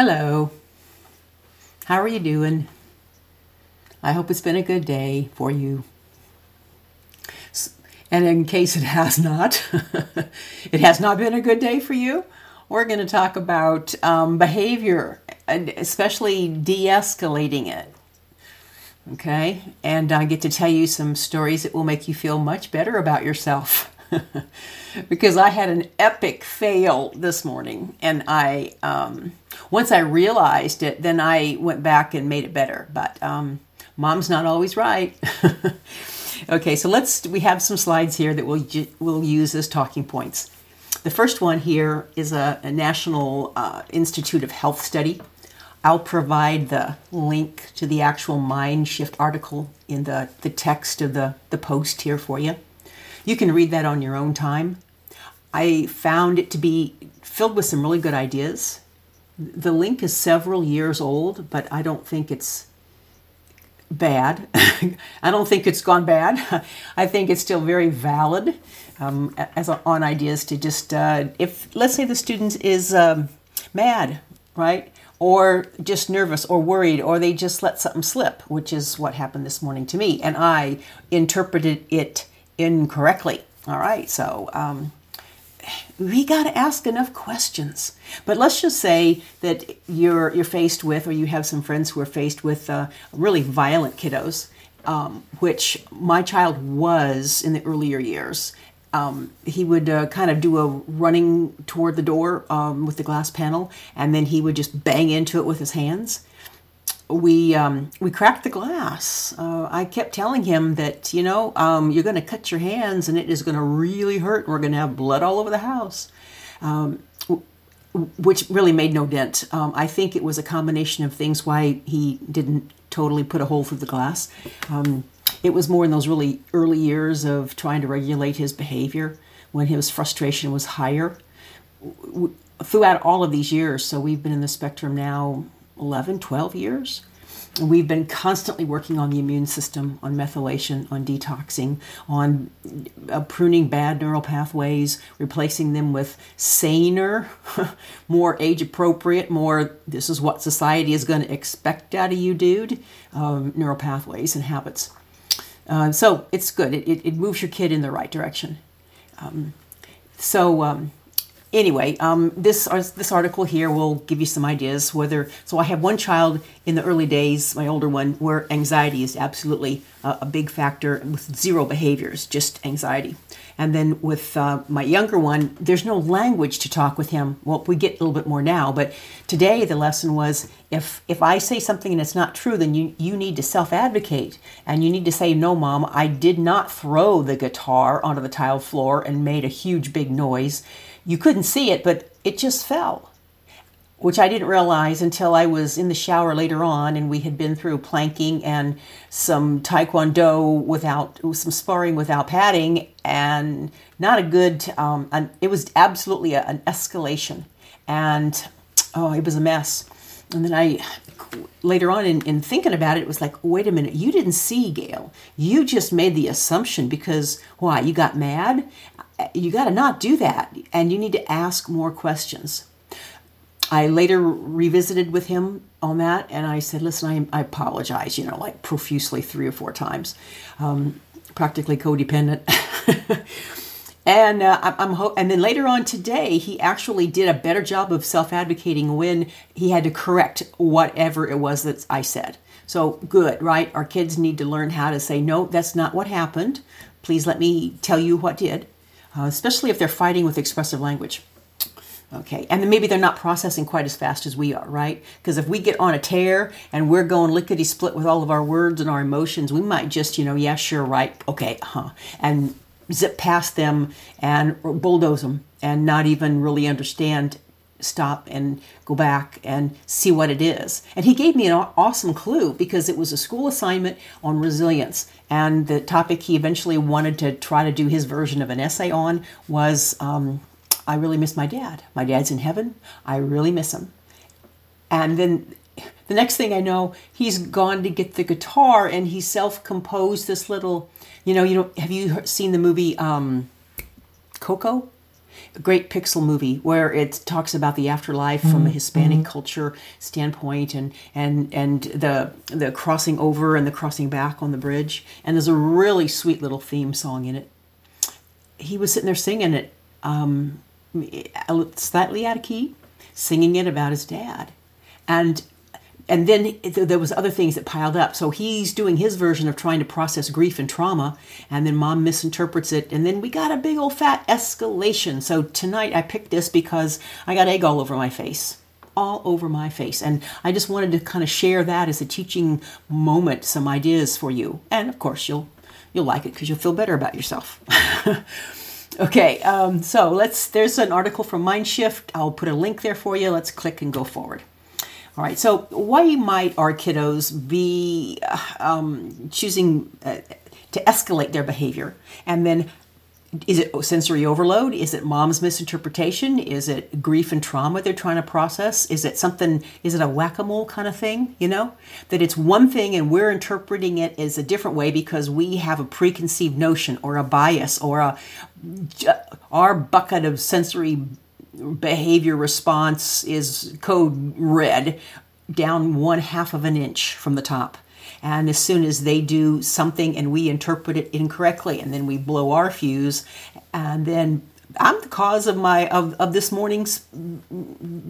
Hello. How are you doing? I hope it's been a good day for you. And in case it has not, it has not been a good day for you, we're going to talk about um, behavior, especially de escalating it. Okay? And I get to tell you some stories that will make you feel much better about yourself. because I had an epic fail this morning, and I um, once I realized it, then I went back and made it better. But um, mom's not always right. okay, so let's we have some slides here that we'll we'll use as talking points. The first one here is a, a National uh, Institute of Health study. I'll provide the link to the actual Mind Shift article in the, the text of the, the post here for you. You can read that on your own time. I found it to be filled with some really good ideas. The link is several years old, but I don't think it's bad. I don't think it's gone bad. I think it's still very valid um, as a, on ideas to just uh, if let's say the student is um, mad, right, or just nervous or worried, or they just let something slip, which is what happened this morning to me, and I interpreted it incorrectly. All right, so um, we got to ask enough questions. But let's just say that you're you're faced with, or you have some friends who are faced with uh, really violent kiddos, um, which my child was in the earlier years. Um, he would uh, kind of do a running toward the door um, with the glass panel, and then he would just bang into it with his hands we um, we cracked the glass. Uh, I kept telling him that you know um, you're going to cut your hands and it is going to really hurt. We're going to have blood all over the house, um, which really made no dent. Um, I think it was a combination of things why he didn't totally put a hole through the glass. Um, it was more in those really early years of trying to regulate his behavior when his frustration was higher. Throughout all of these years, so we've been in the spectrum now 11, 12 years. We've been constantly working on the immune system, on methylation, on detoxing, on uh, pruning bad neural pathways, replacing them with saner, more age appropriate, more this is what society is going to expect out of you, dude, um, neural pathways and habits. Uh, so it's good. It, it, it, moves your kid in the right direction. Um, so um, anyway, um, this this article here will give you some ideas. Whether so, I have one child in the early days, my older one, where anxiety is absolutely a, a big factor with zero behaviors, just anxiety. And then with uh, my younger one, there's no language to talk with him. Well, we get a little bit more now, but today the lesson was if if I say something and it's not true, then you you need to self advocate and you need to say, no, mom, I did not throw the guitar onto the tile floor and made a huge big noise you couldn't see it, but it just fell, which I didn't realize until I was in the shower later on and we had been through planking and some taekwondo without some sparring without padding and not a good, um, an, it was absolutely a, an escalation. And oh, it was a mess. And then I, later on in, in thinking about it, it was like, wait a minute, you didn't see Gail. You just made the assumption because, why, you got mad? You got to not do that and you need to ask more questions. I later revisited with him on that and I said, listen, I, I apologize, you know, like profusely three or four times, um, practically codependent. and uh, I'm ho- and then later on today, he actually did a better job of self advocating when he had to correct whatever it was that I said. So good, right? Our kids need to learn how to say, no, that's not what happened. Please let me tell you what did uh, especially if they're fighting with expressive language. Okay, and then maybe they're not processing quite as fast as we are, right? Because if we get on a tear and we're going lickety split with all of our words and our emotions, we might just, you know, yeah, sure, right, okay, huh, and zip past them and bulldoze them and not even really understand stop and go back and see what it is. And he gave me an awesome clue because it was a school assignment on resilience. And the topic he eventually wanted to try to do his version of an essay on was um, I really miss my dad. My dad's in heaven. I really miss him. And then the next thing I know, he's gone to get the guitar and he self composed this little, you know, you know, have you seen the movie um, Coco? Great Pixar movie where it talks about the afterlife from a Hispanic culture standpoint and and and the the crossing over and the crossing back on the bridge. And there's a really sweet little theme song in it. He was sitting there singing it, um, slightly out of key, singing it about his dad, and and then there was other things that piled up. So he's doing his version of trying to process grief and trauma and then mom misinterprets it and then we got a big old fat escalation. So tonight i picked this because i got egg all over my face. All over my face. And i just wanted to kind of share that as a teaching moment some ideas for you. And of course you'll you'll like it because you'll feel better about yourself. Okay um, so let's there's an article from mindshift. I'll put a link there for you. Let's click and go forward all right, so why might our kiddos be um, choosing uh, to escalate their behavior? And then is it sensory overload? Is it mom's misinterpretation? Is it grief and trauma they're trying to process? Is it something, is it a whack a mole kind of thing? You know, that it's one thing and we're interpreting it as a different way because we have a preconceived notion or a bias or a, our bucket of sensory behavior response is code red down one half of an inch from the top. And as soon as they do something and we interpret it incorrectly, and then we blow our fuse, and then I'm the cause of my of, of this morning's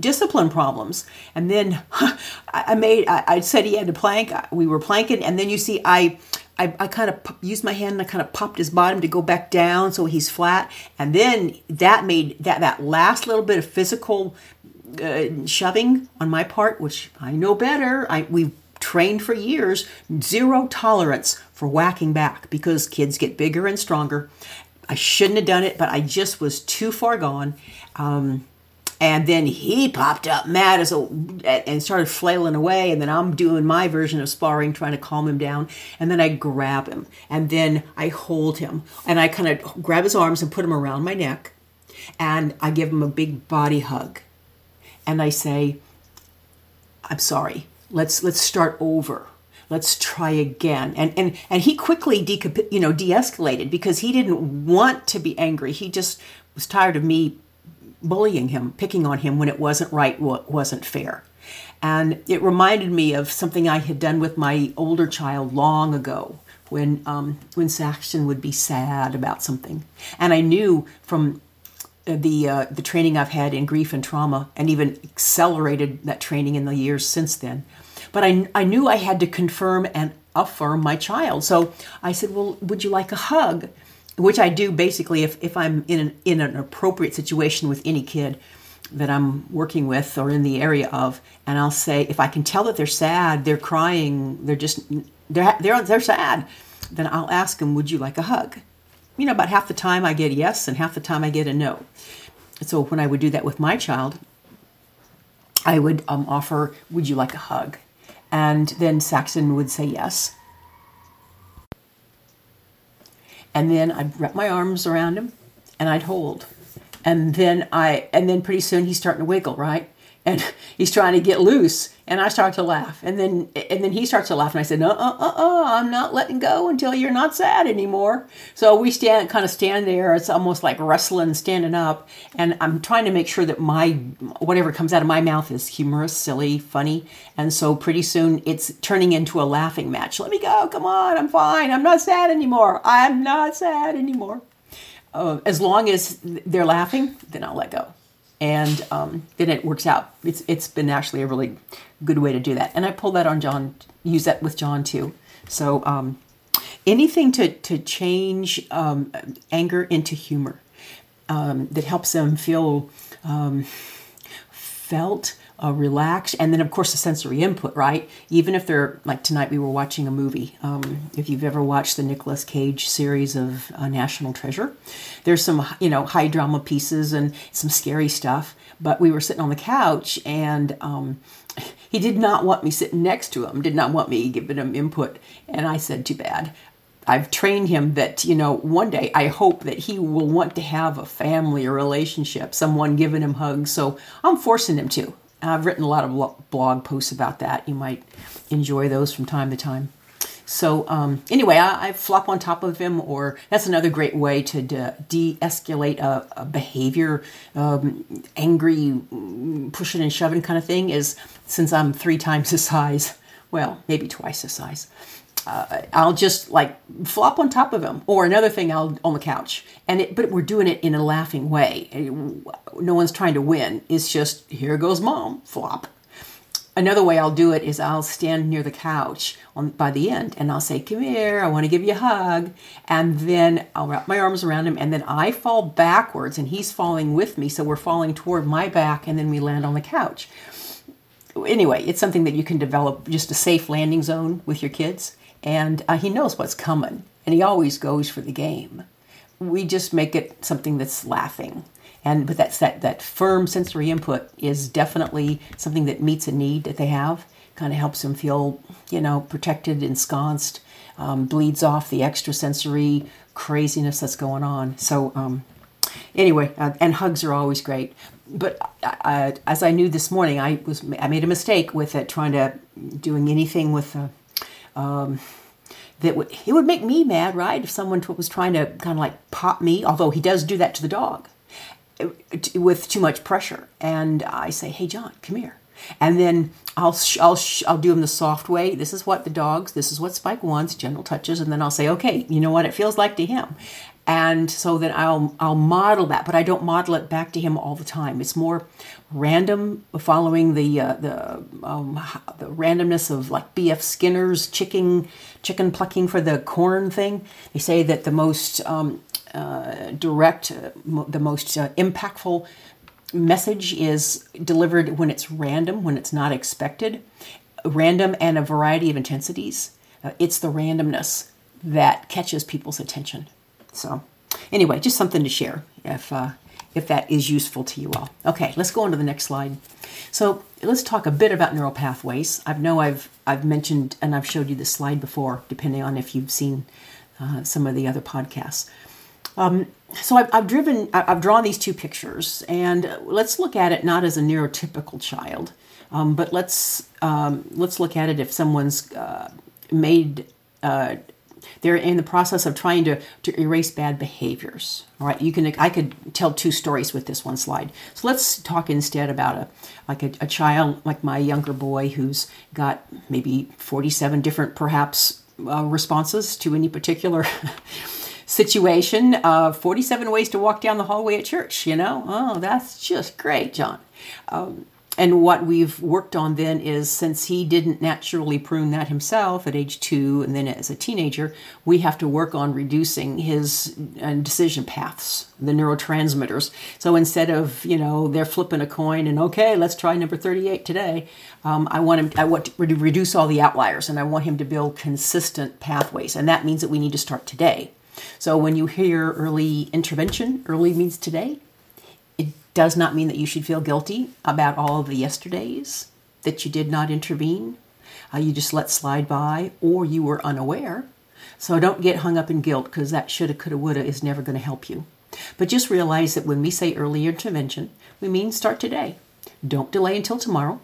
discipline problems. And then I made I, I said he had to plank. We were planking, and then you see I I, I kind of used my hand and I kind of popped his bottom to go back down so he's flat. And then that made that, that last little bit of physical uh, shoving on my part, which I know better. I, we've trained for years, zero tolerance for whacking back because kids get bigger and stronger. I shouldn't have done it, but I just was too far gone. Um, and then he popped up mad as a and started flailing away. And then I'm doing my version of sparring, trying to calm him down. And then I grab him and then I hold him and I kind of grab his arms and put him around my neck. And I give him a big body hug. And I say, I'm sorry. Let's let's start over let's try again and and and he quickly de you know de-escalated because he didn't want to be angry he just was tired of me bullying him, picking on him when it wasn't right, what wasn't fair. And it reminded me of something I had done with my older child long ago when um, when Saxon would be sad about something, and I knew from uh, the uh, the training I've had in grief and trauma, and even accelerated that training in the years since then. But I I knew I had to confirm and affirm my child. So I said, "Well, would you like a hug?" Which I do basically if, if I'm in an, in an appropriate situation with any kid that I'm working with or in the area of, and I'll say if I can tell that they're sad, they're crying, they're just they're they're they're sad, then I'll ask them, "Would you like a hug?" You know, about half the time I get yes, and half the time I get a no. So when I would do that with my child, I would um, offer, "Would you like a hug?" And then Saxon would say yes, and then I'd wrap my arms around him and I'd hold. And then I and then pretty soon he's starting to wiggle, right? And he's trying to get loose and I start to laugh. And then and then he starts to laugh and I said, "Uh uh uh uh, I'm not letting go until you're not sad anymore." So we stand kind of stand there. It's almost like wrestling standing up and I'm trying to make sure that my whatever comes out of my mouth is humorous, silly, funny. And so pretty soon it's turning into a laughing match. Let me go. Come on. I'm fine. I'm not sad anymore. I'm not sad anymore. Uh, as long as they're laughing, then I'll let go and um, then it works out. It's it's been actually a really good way to do that, and I pull that on John, use that with John too. So um, anything to to change um, anger into humor um, that helps them feel um, felt uh, relax, and then of course the sensory input, right? Even if they're like tonight, we were watching a movie. Um, if you've ever watched the Nicolas Cage series of uh, National Treasure, there's some you know high drama pieces and some scary stuff. But we were sitting on the couch, and um, he did not want me sitting next to him. Did not want me giving him input, and I said, "Too bad." I've trained him that, you know, one day I hope that he will want to have a family or relationship, someone giving him hugs. So I'm forcing him to. I've written a lot of blog posts about that. You might enjoy those from time to time. So um, anyway, I, I, flop on top of him, or that's another great way to de- escalate a, a, behavior, um, angry, pushing and shoving kind of thing. Is since I'm three times his size, well, maybe twice his size. Uh, I'll just like flop on top of him, or another thing, I'll on the couch, and it, but we're doing it in a laughing way. No one's trying to win. It's just here goes mom, flop, Another way I'll do it is I'll stand near the couch on, by the end and I'll say, Come here, I want to give you a hug. And then I'll wrap my arms around him and then I fall backwards and he's falling with me. So we're falling toward my back and then we land on the couch. Anyway, it's something that you can develop just a safe landing zone with your kids. And uh, he knows what's coming and he always goes for the game. We just make it something that's laughing. And but that's that that firm sensory input is definitely something that meets a need that they have. Kind of helps them feel you know protected ensconced um, bleeds off the extra sensory craziness that's going on. So um, anyway uh, and hugs are always great. But I, as i knew this morning i was i made a mistake with it trying to doing anything with uh, um, that would it would make me mad right if someone was trying to kind of like pop me although he does do that to the dog with too much pressure. And I say, "Hey, John, come here." And then I'll I'll I'll do him the soft way. This is what the dogs. This is what Spike wants. Gentle touches, and then I'll say, "Okay, you know what it feels like to him." And so then I'll I'll model that, but I don't model it back to him all the time. It's more random, following the uh, the um, the randomness of like B.F. Skinner's chicken chicken plucking for the corn thing. They say that the most um, uh, direct, uh, mo- the most uh, impactful message is delivered when it's random, when it's not expected, random and a variety of intensities. Uh, it's the randomness that catches people's attention. So, anyway, just something to share if uh, if that is useful to you all. Okay, let's go on to the next slide. So let's talk a bit about neural pathways. I know I've I've mentioned and I've showed you this slide before, depending on if you've seen uh, some of the other podcasts. Um, so I've, I've, driven, I've drawn these two pictures, and let's look at it not as a neurotypical child, um, but let's um, let's look at it if someone's uh, made. Uh, they're in the process of trying to, to erase bad behaviors. All right, you can I could tell two stories with this one slide. So let's talk instead about a like a, a child like my younger boy who's got maybe 47 different perhaps uh, responses to any particular situation. Uh, 47 ways to walk down the hallway at church, you know? Oh, that's just great, John. Um, and what we've worked on then is since he didn't naturally prune that himself at age two and then as a teenager, we have to work on reducing his uh, decision paths, the neurotransmitters. So instead of, you know, they're flipping a coin and okay, let's try number 38 today, um, I want him, I want to reduce all the outliers and I want him to build consistent pathways. And that means that we need to start today. So when you hear early intervention, early means today, does not mean that you should feel guilty about all of the yesterdays that you did not intervene. Uh, you just let slide by, or you were unaware. So don't get hung up in guilt because that shoulda, coulda, woulda is never going to help you. But just realize that when we say early intervention, we mean start today. Don't delay until tomorrow.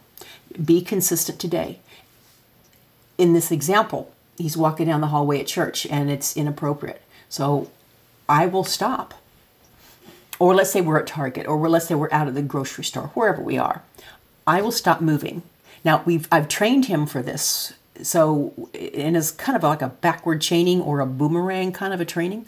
Be consistent today. In this example, he's walking down the hallway at church and it's inappropriate. So I will stop. Or let's say we're at Target, or let's say we're out of the grocery store, wherever we are. I will stop moving. Now we've I've trained him for this, so and it's kind of like a backward chaining or a boomerang kind of a training.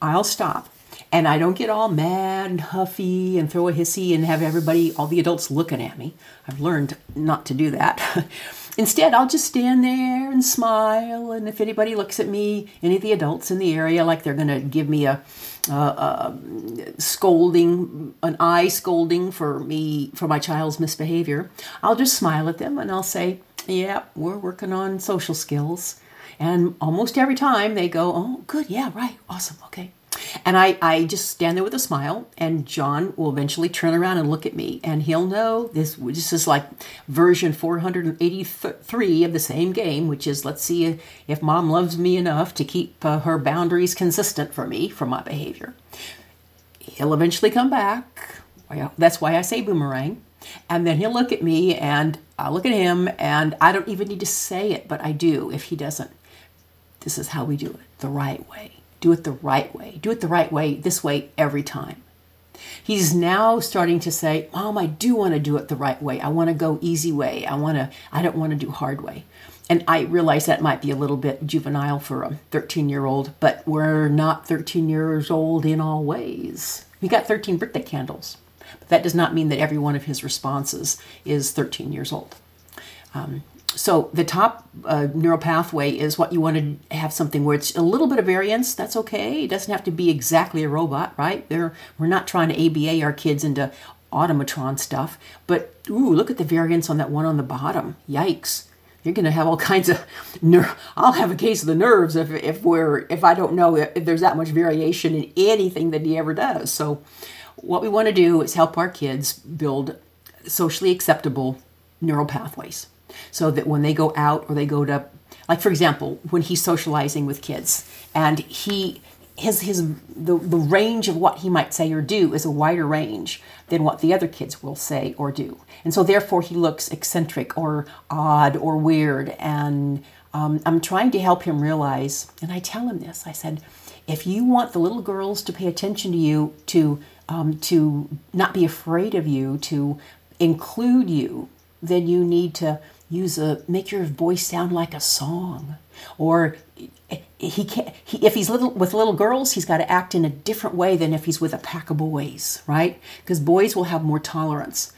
I'll stop, and I don't get all mad and huffy and throw a hissy and have everybody, all the adults looking at me. I've learned not to do that. Instead, I'll just stand there and smile. And if anybody looks at me, any of the adults in the area, like they're to give me a, a, a, scolding, an eye scolding for me, for my child's misbehavior, I'll just smile at them and I'll say, Yeah, we're working on social skills. And almost every time they go, Oh, good, yeah, right, awesome, okay. And I, I just stand there with a smile, and John will eventually turn around and look at me, and he'll know this. This is like version 483 of the same game, which is let's see if mom loves me enough to keep uh, her boundaries consistent for me for my behavior. He'll eventually come back. Well, that's why I say boomerang. And then he'll look at me, and I'll look at him, and I don't even need to say it, but I do if he doesn't this is how we do it the right way. Do it the right way. Do it the right way, this way every time. He's now starting to say, Mom, I do want to do it the right way. I want to go easy way. I want to, I don't want to do hard way. And I realize that might be a little bit juvenile for a 13 year old, but we're not 13 years old in all ways. We got 13 birthday candles, but that does not mean that every one of his responses is 13 years old. Um, so the top uh, neural pathway is what you want to have something where it's a little bit of variance. That's okay. It doesn't have to be exactly a robot, right? There, we're not trying to ABA our kids into automatron stuff. But ooh, look at the variance on that one on the bottom. Yikes! You're going to have all kinds of ner- I'll have a case of the nerves if if we're if I don't know if there's that much variation in anything that he ever does. So what we want to do is help our kids build socially acceptable neural pathways so that when they go out or they go to like for example when he's socializing with kids and he his his the, the range of what he might say or do is a wider range than what the other kids will say or do. And so therefore he looks eccentric or odd or weird. And um, i'm trying to help him realize and i tell him this i said if you want the little girls to pay attention to you to um, to not be afraid of you to include you then you need to use a make your voice sound like a song. Or he can't he, if he's little with little girls he's got to act in a different way than if he's with a pack of boys right? Because boys will have more tolerance.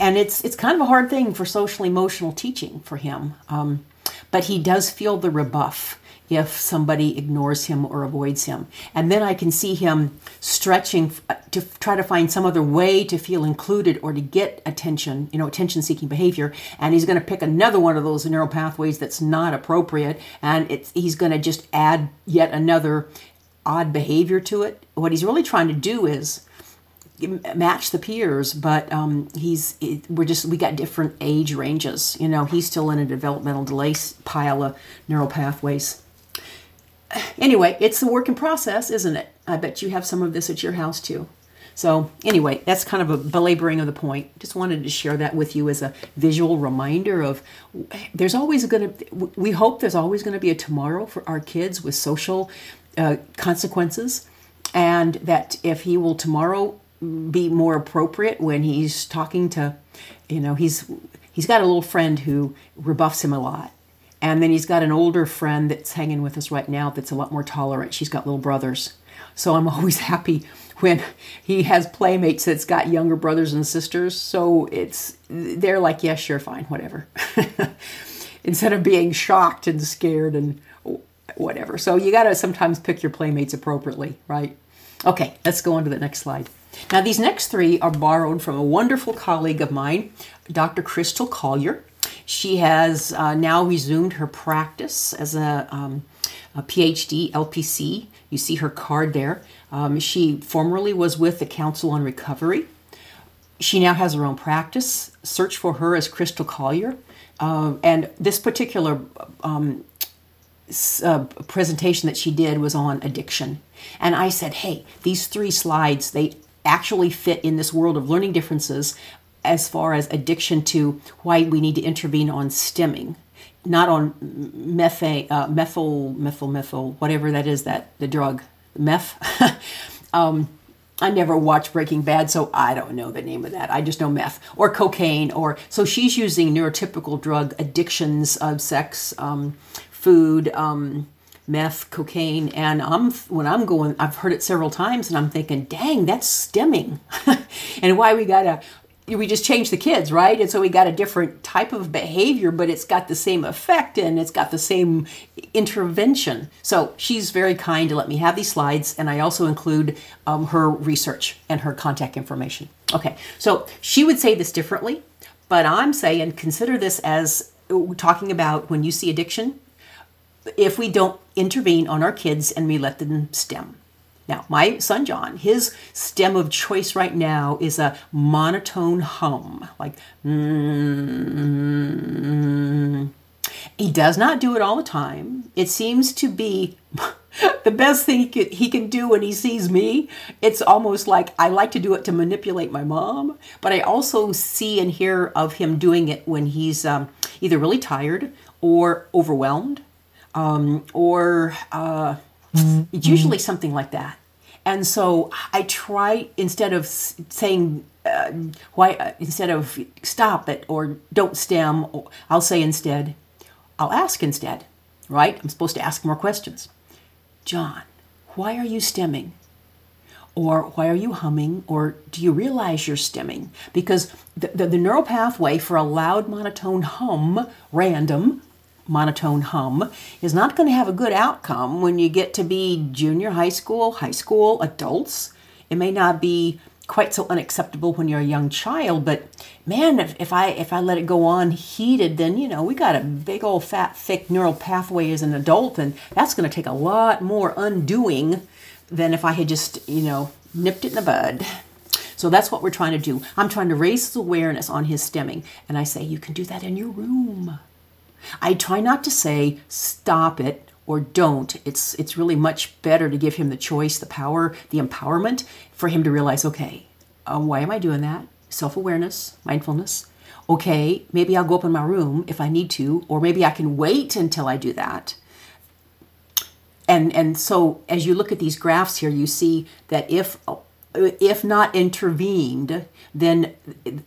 And it's it's kind of a hard thing for social emotional teaching for him um, but he does feel the rebuff if somebody ignores him or avoids him. And then I can see him stretching uh, to try to find some other way to feel included or to get attention, you know, attention seeking behavior. And he's going to pick another one of those neural pathways that's not appropriate. And it's, he's going to just add yet another odd behavior to it. What he's really trying to do is match the peers but um, he's we're just we got different age ranges you know he's still in a developmental delay pile of neural pathways anyway, it's a work in process, isn't it? I bet you have some of this at your house too. So, anyway, that's kind of a belaboring of the point. Just wanted to share that with you as a visual reminder of there's always going to, we hope there's always going to be a tomorrow for our kids with social uh, consequences. And that if he will tomorrow be more appropriate when he's talking to, you know, he's he's got a little friend who rebuffs him a lot and then he's got an older friend that's hanging with us right now that's a lot more tolerant. She's got little brothers. So I'm always happy when he has playmates that's got younger brothers and sisters. So it's they're like, yes, yeah, sure, fine, whatever. Instead of being shocked and scared and whatever. So you got to sometimes pick your playmates appropriately, right? Okay, let's go on to the next slide. Now, these next three are borrowed from a wonderful colleague of mine, Dr. Crystal Collier. She has uh, now resumed her practice as a, um, a, PhD LPC. You see her card there. Um, she formerly was with the Council on Recovery. She now has her own practice. Search for her as Crystal Collier. Uh, and this particular um, uh, presentation that she did was on addiction. And I said, hey, these three slides, they actually fit in this world of learning differences as far as addiction to why we need to intervene on stimming, not on methane, uh, methyl, methyl, methyl, whatever that is, that the drug, meth. um, I never watched Breaking Bad, so I don't know the name of that. I just know meth or cocaine, or so she's using neurotypical drug addictions of sex, um, food, um, meth, cocaine, and I'm when I'm going, I've heard it several times, and I'm thinking, dang, that's stimming, and why we gotta we just change the kids, right? And so we got a different type of behavior, but it's got the same effect and it's got the same intervention. So she's very kind to let me have these slides, and I also include um, her research and her contact information. Okay, so she would say this differently, but I'm saying consider this as uh, talking about when you see addiction, if we don't intervene on our kids and we let them stim. Now, my son John, his stim of choice right now is a monotone hum, like mm. He does not do it all the time. It seems to be the best thing he can, he can do when he sees me. It's almost like I like to do it to manipulate my mom, but I also see and hear of him doing it when he's um, either really tired or overwhelmed um, or uh, it's usually something like that. And so I try instead of saying uh, why uh, instead of stop it or don't stim, I'll say instead, I'll ask instead, right? I'm supposed to ask more questions. John, why are you stimming? Or why are you humming? Or do you realize you're stimming? Because the, the, the neural pathway for a loud monotone hum, random monotone hum, is not going to have a good outcome when you get to be junior high school, high school, adults. It may not be quite so unacceptable when you're a young child but man if, if i if i let it go on heated then you know we got a big old fat thick neural pathway as an adult and that's going to take a lot more undoing than if i had just you know nipped it in the bud. So that's what we're trying to do. I'm trying to raise his awareness on his stimming and i say you can do that in your room i try not to say stop it or don't. It's it's really much better to give him the choice, the power, the empowerment for him to realize, okay, uh, why am I doing that? Self awareness, mindfulness. Okay, maybe I'll go up in my room if I need to, or maybe I can wait until I do that. And and so as you look at these graphs here, you see that if if not intervened, then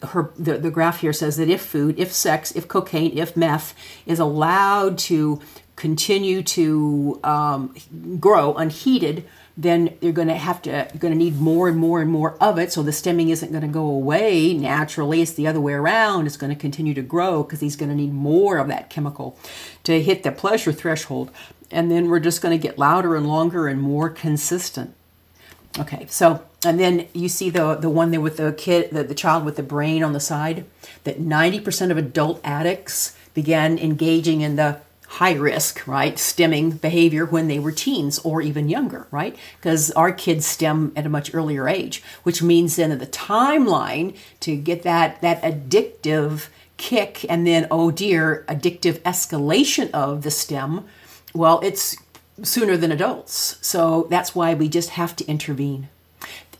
her the, the graph here says that if food, if sex, if cocaine, if meth is allowed to continue to um, grow unheated, then you're going to have to you're going to need more and more and more of it. So the stimming isn't going to go away naturally. It's the other way around. It's going to continue to grow because he's going to need more of that chemical to hit the pleasure threshold, and then we're just going to get louder and longer and more consistent. Okay, so and then you see the the one there with the kid, the, the child with the brain on the side. That 90% of adult addicts began engaging in the high risk, right, stimming behavior when they were teens or even younger, right? Because our kids stim at a much earlier age, which means then the timeline to get that that addictive kick and then oh dear, addictive escalation of the stim, well, it's sooner than adults. So that's why we just have to intervene.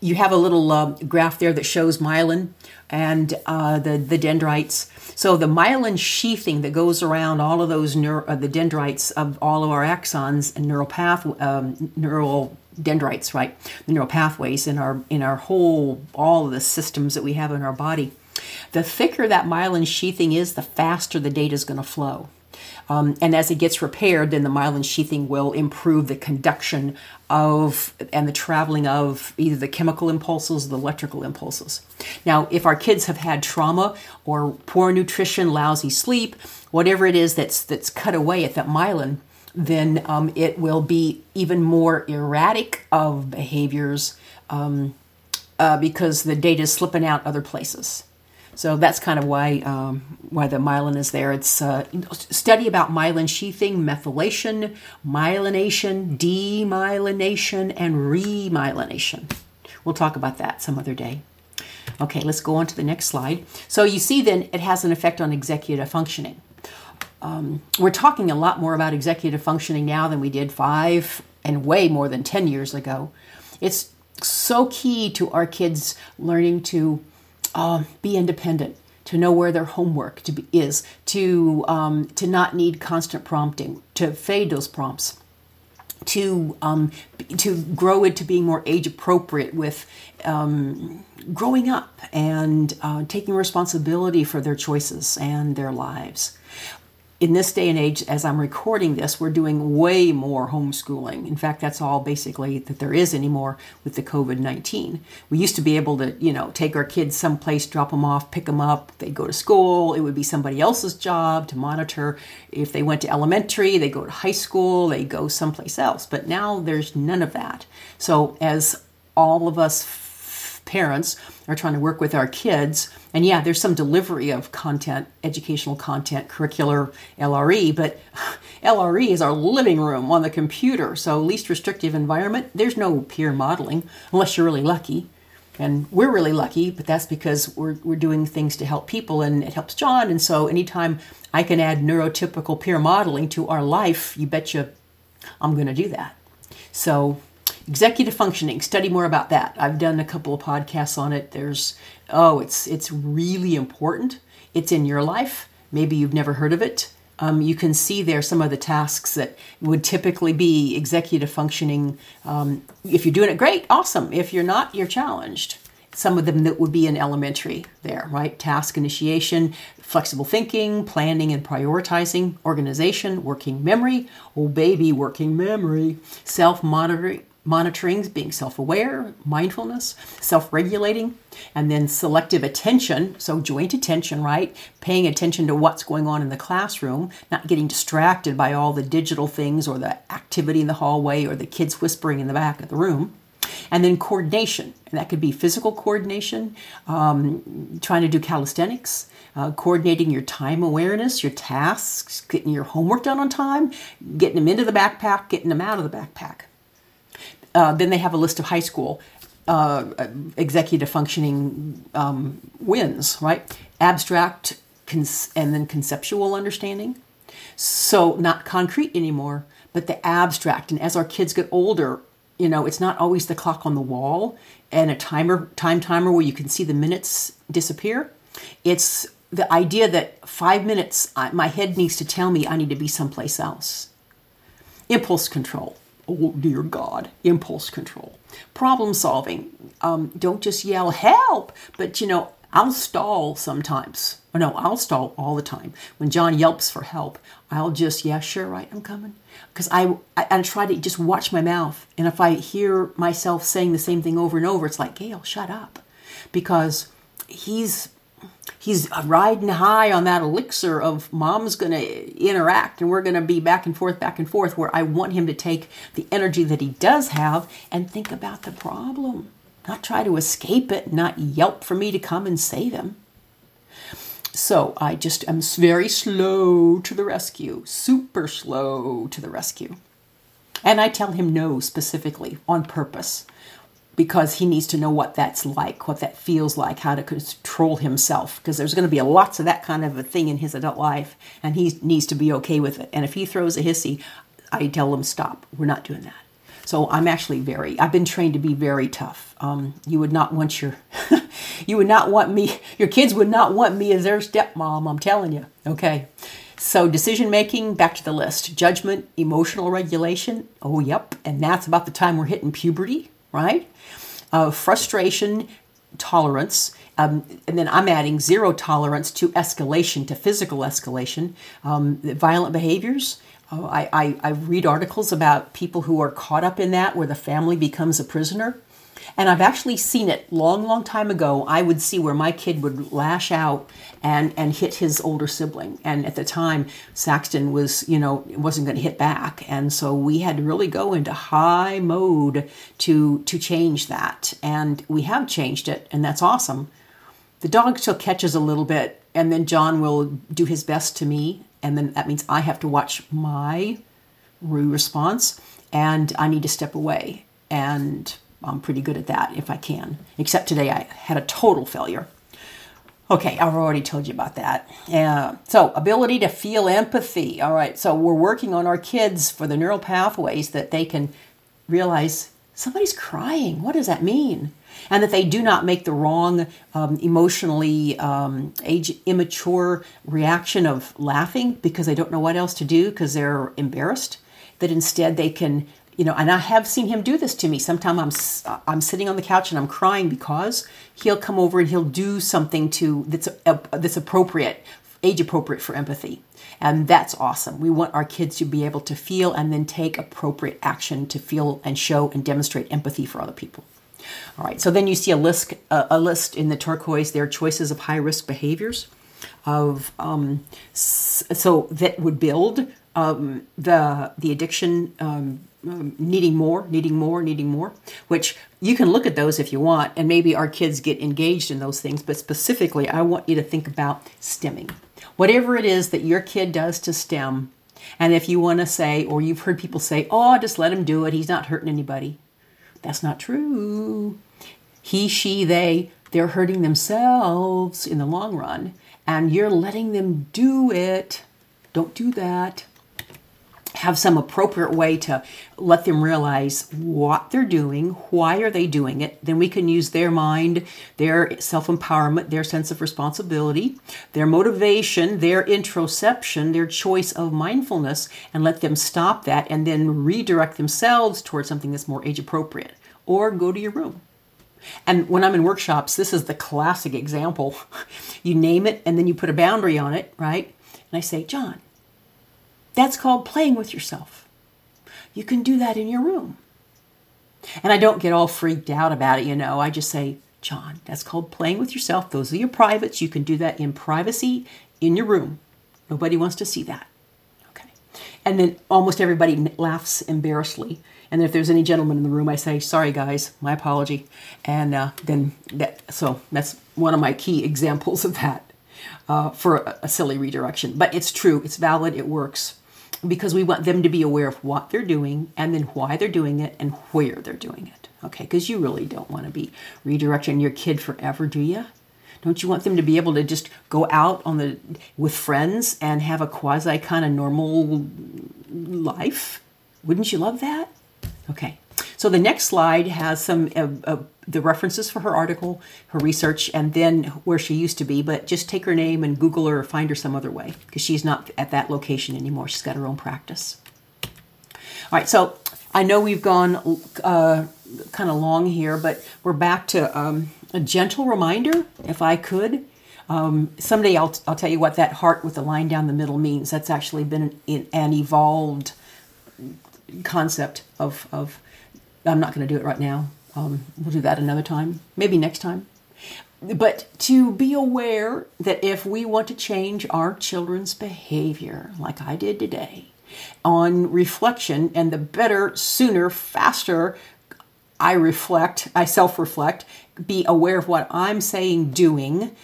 You have a little uh, graph there that shows myelin and uh, the the dendrites. So the myelin sheathing that goes around all of those neuro, uh, the dendrites of all of our axons and neural path um, neural dendrites, right? The neural pathways in our in our whole all of the systems that we have in our body. The thicker that myelin sheathing is, the faster the data is going to flow. Um, and as it gets repaired, then the myelin sheathing will improve the conduction of and the traveling of either the chemical impulses the electrical impulses. Now, if our kids have had trauma or poor nutrition, lousy sleep, whatever it is that's that's cut away at that myelin, then um, it will be even more erratic of behaviors um, uh, because the data is slipping out other places. So that's kind of why um, why the myelin is there. It's a uh, study about myelin sheathing, methylation, myelination, demyelination, and remyelination. We'll talk about that some other day. Okay, let's go on to the next slide. So you see then it has an effect on executive functioning. Um, we're talking a lot more about executive functioning now than we did five and way more than 10 years ago. It's so key to our kids learning to uh, be independent, to know where their homework to be, is, to um, to not need constant prompting, to fade those prompts, to um, to grow into being more age appropriate with um, growing up and uh, taking responsibility for their choices and their lives in this day and age, as I'm recording this, we're doing way more homeschooling. In fact, that's all basically that there is anymore with the COVID 19. We used to be able to, you know, take our kids someplace, drop them off, pick them up, they'd go to school. It would be somebody else's job to monitor. If they went to elementary, they go to high school, they go someplace else. But now there's none of that. So, as all of us parents are trying to work with our kids. And yeah, there's some delivery of content, educational content, curricular LRE, but LRE is our living room on the computer. So, least restrictive environment, there's no peer modeling unless you're really lucky. And we're really lucky, but that's because we're, we're doing things to help people and it helps John. And so, anytime I can add neurotypical peer modeling to our life, you betcha I'm going to do that. So, executive functioning study more about that i've done a couple of podcasts on it there's oh it's it's really important it's in your life maybe you've never heard of it um, you can see there some of the tasks that would typically be executive functioning. Um, if you're doing it great, awesome. If you're not, you're challenged. Some of them that would be in elementary there, right? Task initiation, flexible thinking, planning and prioritizing, organization, working memory, oh baby, working memory, self monitoring, monitoring, being self aware, mindfulness, self regulating, and then selective attention. So, joint attention, right? Paying attention to what's going on in the classroom, not getting distracted by all the digital things or the activity in the hallway or the kids whispering in the back of the room. And then coordination, and that could be physical coordination, um, trying to do calisthenics, uh, coordinating your time awareness, your tasks, getting your homework done on time, getting them into the backpack, getting them out of the backpack. Uh, then they have a list of high school uh, executive functioning um, wins, right? Abstract cons- and then conceptual understanding. So, not concrete anymore, but the abstract. And as our kids get older, you know, it's not always the clock on the wall and a timer, time timer where you can see the minutes disappear. It's the idea that five minutes, my head needs to tell me I need to be someplace else. Impulse control oh dear God, impulse control. Problem solving. Um, don't just yell, help, but you know, I'll stall sometimes. Or no, I'll stall all the time. When John yelps for help, I'll just, yeah, sure, right, I'm coming. Because I, I, I try to just watch my mouth. And if I hear myself saying the same thing over and over, it's like, Gail, shut up. Because he's he's riding high on that elixir of mom's going to interact and we're going to be back and forth, back and forth, where I want him to take the energy that he does have and think about the problem, not try to escape it, not yelp for me to come and save him. So I just am very slow to the rescue, super slow to the rescue. And I tell him no specifically on purpose because he needs to know what that's like, what that feels like, how to control himself. Because there's going to be a lots of that kind of a thing in his adult life, and he needs to be okay with it. And if he throws a hissy, I tell him, stop, we're not doing that. So I'm actually very, I've been trained to be very tough. Um, you would not want your, you would not want me, your kids would not want me as their stepmom, I'm telling you. Okay. So decision making, back to the list. Judgment, emotional regulation. Oh, yep. And that's about the time we're hitting puberty right? Uh, frustration, tolerance, um, and then I'm adding zero tolerance to escalation, to physical escalation, um, violent behaviors. Uh, I, I, I read articles about people who are caught up in that where the family becomes a prisoner. And I've actually seen it long, long time ago. I would see where my kid would lash out and, and hit his older sibling. And at the time, Saxton was, you know, wasn't going to hit back. And so we had to really go into high mode to, to change that. And we have changed it, and that's awesome. The dog still catches a little bit, and then John will do his best to me. And then that means I have to watch my response and I need to step away. And I'm pretty good at that if I can. Except today I had a total failure. Okay, I've already told you about that. Uh, so, ability to feel empathy. All right, so we're working on our kids for the neural pathways that they can realize somebody's crying. What does that mean? And that they do not make the wrong, um, emotionally um, age immature reaction of laughing because they don't know what else to do because they're embarrassed. That instead they can you know, and I have seen him do this to me. Sometimes I'm I'm sitting on the couch and I'm crying because he'll come over and he'll do something to that's uh, that's appropriate, age appropriate for empathy, and that's awesome. We want our kids to be able to feel and then take appropriate action to feel and show and demonstrate empathy for other people. All right, so then you see a list uh, a list in the turquoise. There are choices of high risk behaviors, of um, so that would build um, the the addiction. Um, um, needing more, needing more, needing more, which you can look at those if you want, and maybe our kids get engaged in those things. But specifically, I want you to think about stimming. Whatever it is that your kid does to stim, and if you want to say, or you've heard people say, oh, just let him do it, he's not hurting anybody. That's not true. He, she, they, they're hurting themselves in the long run, and you're letting them do it. Don't do that have some appropriate way to let them realize what they're doing, why are they doing it. Then we can use their mind, their self-empowerment, their sense of responsibility, their motivation, their introspection, their choice of mindfulness and let them stop that and then redirect themselves towards something that's more age appropriate or go to your room. And when I'm in workshops, this is the classic example. You name it and then you put a boundary on it, right? And I say, "John, that's called playing with yourself. You can do that in your room. And I don't get all freaked out about it, you know. I just say, John, that's called playing with yourself. Those are your privates. You can do that in privacy in your room. Nobody wants to see that. Okay. And then almost everybody laughs embarrassedly. And if there's any gentlemen in the room, I say, sorry guys, my apology. And uh, then that, so that's one of my key examples of that uh, for a, a silly redirection. But it's true, it's valid, it works because we want them to be aware of what they're doing and then why they're doing it and where they're doing it. Okay, because you really don't want to be redirecting your kid forever, do you? Don't you want them to be able to just go out on the with friends and have a quasi kind of normal life? Wouldn't you love that? Okay. So the next slide has some uh, uh, the references for her article, her research, and then where she used to be. But just take her name and Google her or find her some other way because she's not at that location anymore. She's got her own practice. All right, so I know we've gone uh, kind of long here, but we're back to um, a gentle reminder, if I could. Um, someday I'll, I'll tell you what that heart with the line down the middle means. That's actually been an, an evolved concept of, of I'm not going to do it right now. Um, we'll do that another time, maybe next time. But to be aware that if we want to change our children's behavior, like I did today, on reflection, and the better, sooner, faster I reflect, I self reflect, be aware of what I'm saying, doing.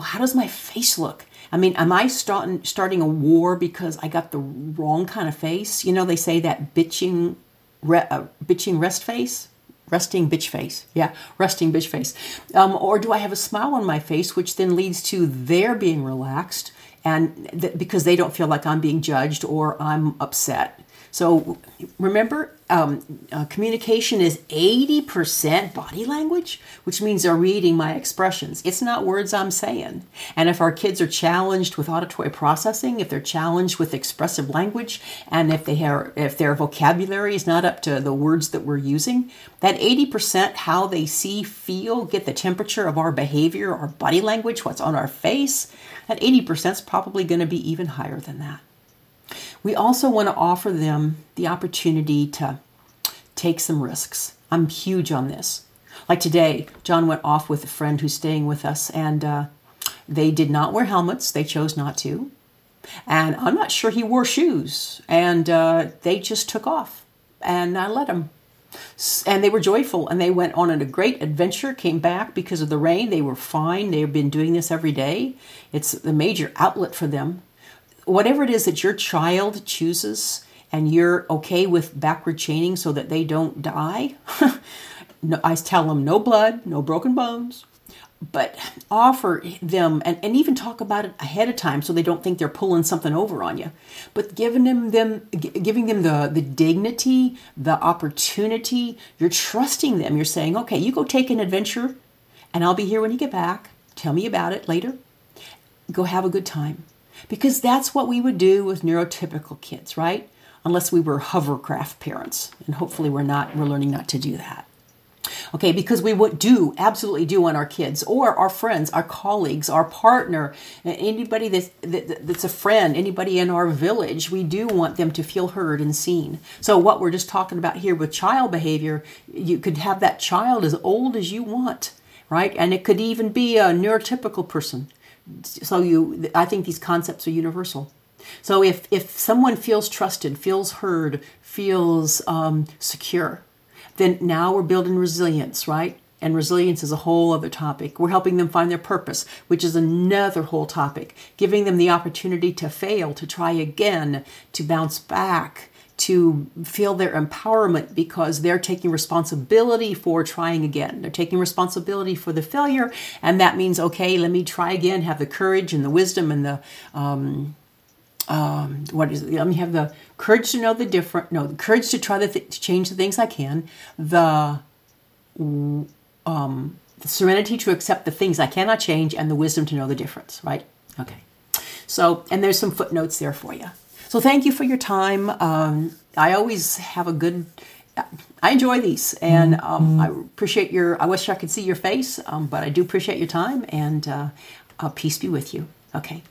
How does my face look? I mean, am I starting starting a war because I got the wrong kind of face? You know, they say that bitching, re, uh, bitching rest face resting bitch face. Yeah, resting bitch face. Um, or do I have a smile on my face, which then leads to their being relaxed and th- because they don't feel like I'm being judged or I'm upset. So remember, um, uh, communication is 80% body language, which means they're reading my expressions. It's not words I'm saying. And if our kids are challenged with auditory processing, if they're challenged with expressive language, and if they have, if their vocabulary is not up to the words that we're using, that 80% how they see, feel, get the temperature of our behavior, our body language, what's on our face, that 80% is probably going to be even higher than that. We also want to offer them the opportunity to take some risks. I'm huge on this. Like today, John went off with a friend who's staying with us, and uh, they did not wear helmets. They chose not to. And I'm not sure he wore shoes. And uh, they just took off. And I let them. And they were joyful and they went on a great adventure, came back because of the rain. They were fine. They've been doing this every day. It's a major outlet for them whatever it is that your child chooses and you're okay with backward chaining so that they don't die, no, I tell them no blood, no broken bones, but offer them and, and even talk about it ahead of time so they don't think they're pulling something over on you but giving them them giving them the the dignity the opportunity you're trusting them. You're saying okay you go take an adventure and i'll be here when you get back. Tell me about it later. Go have a good time because that's what we would do with neurotypical kids, right? Unless we were hovercraft parents. And hopefully we're not, we're learning not to do that. Okay, because we would do, absolutely do want our kids or our friends, our colleagues, our partner, anybody that's, that, that's a friend, anybody in our village, we do want them to feel heard and seen. So, what we're just talking about here with child behavior, you could have that child as old as you want, right? And it could even be a neurotypical person so you i think these concepts are universal so if if someone feels trusted feels heard feels um, secure then now we're building resilience right and resilience is a whole other topic. We're helping them find their purpose, which is another whole topic. Giving them the opportunity to fail, to try again, to bounce back, to feel their empowerment because they're taking responsibility for trying again. They're taking responsibility for the failure, and that means okay, let me try again. Have the courage and the wisdom and the um, um, what is it? Let me have the courage to know the different. No, the courage to try the th- to change the things I can. The um, the serenity to accept the things I cannot change, and the wisdom to know the difference. Right? Okay. So, and there's some footnotes there for you. So, thank you for your time. Um, I always have a good. I enjoy these, and um, I appreciate your. I wish I could see your face, um, but I do appreciate your time, and uh, uh, peace be with you. Okay.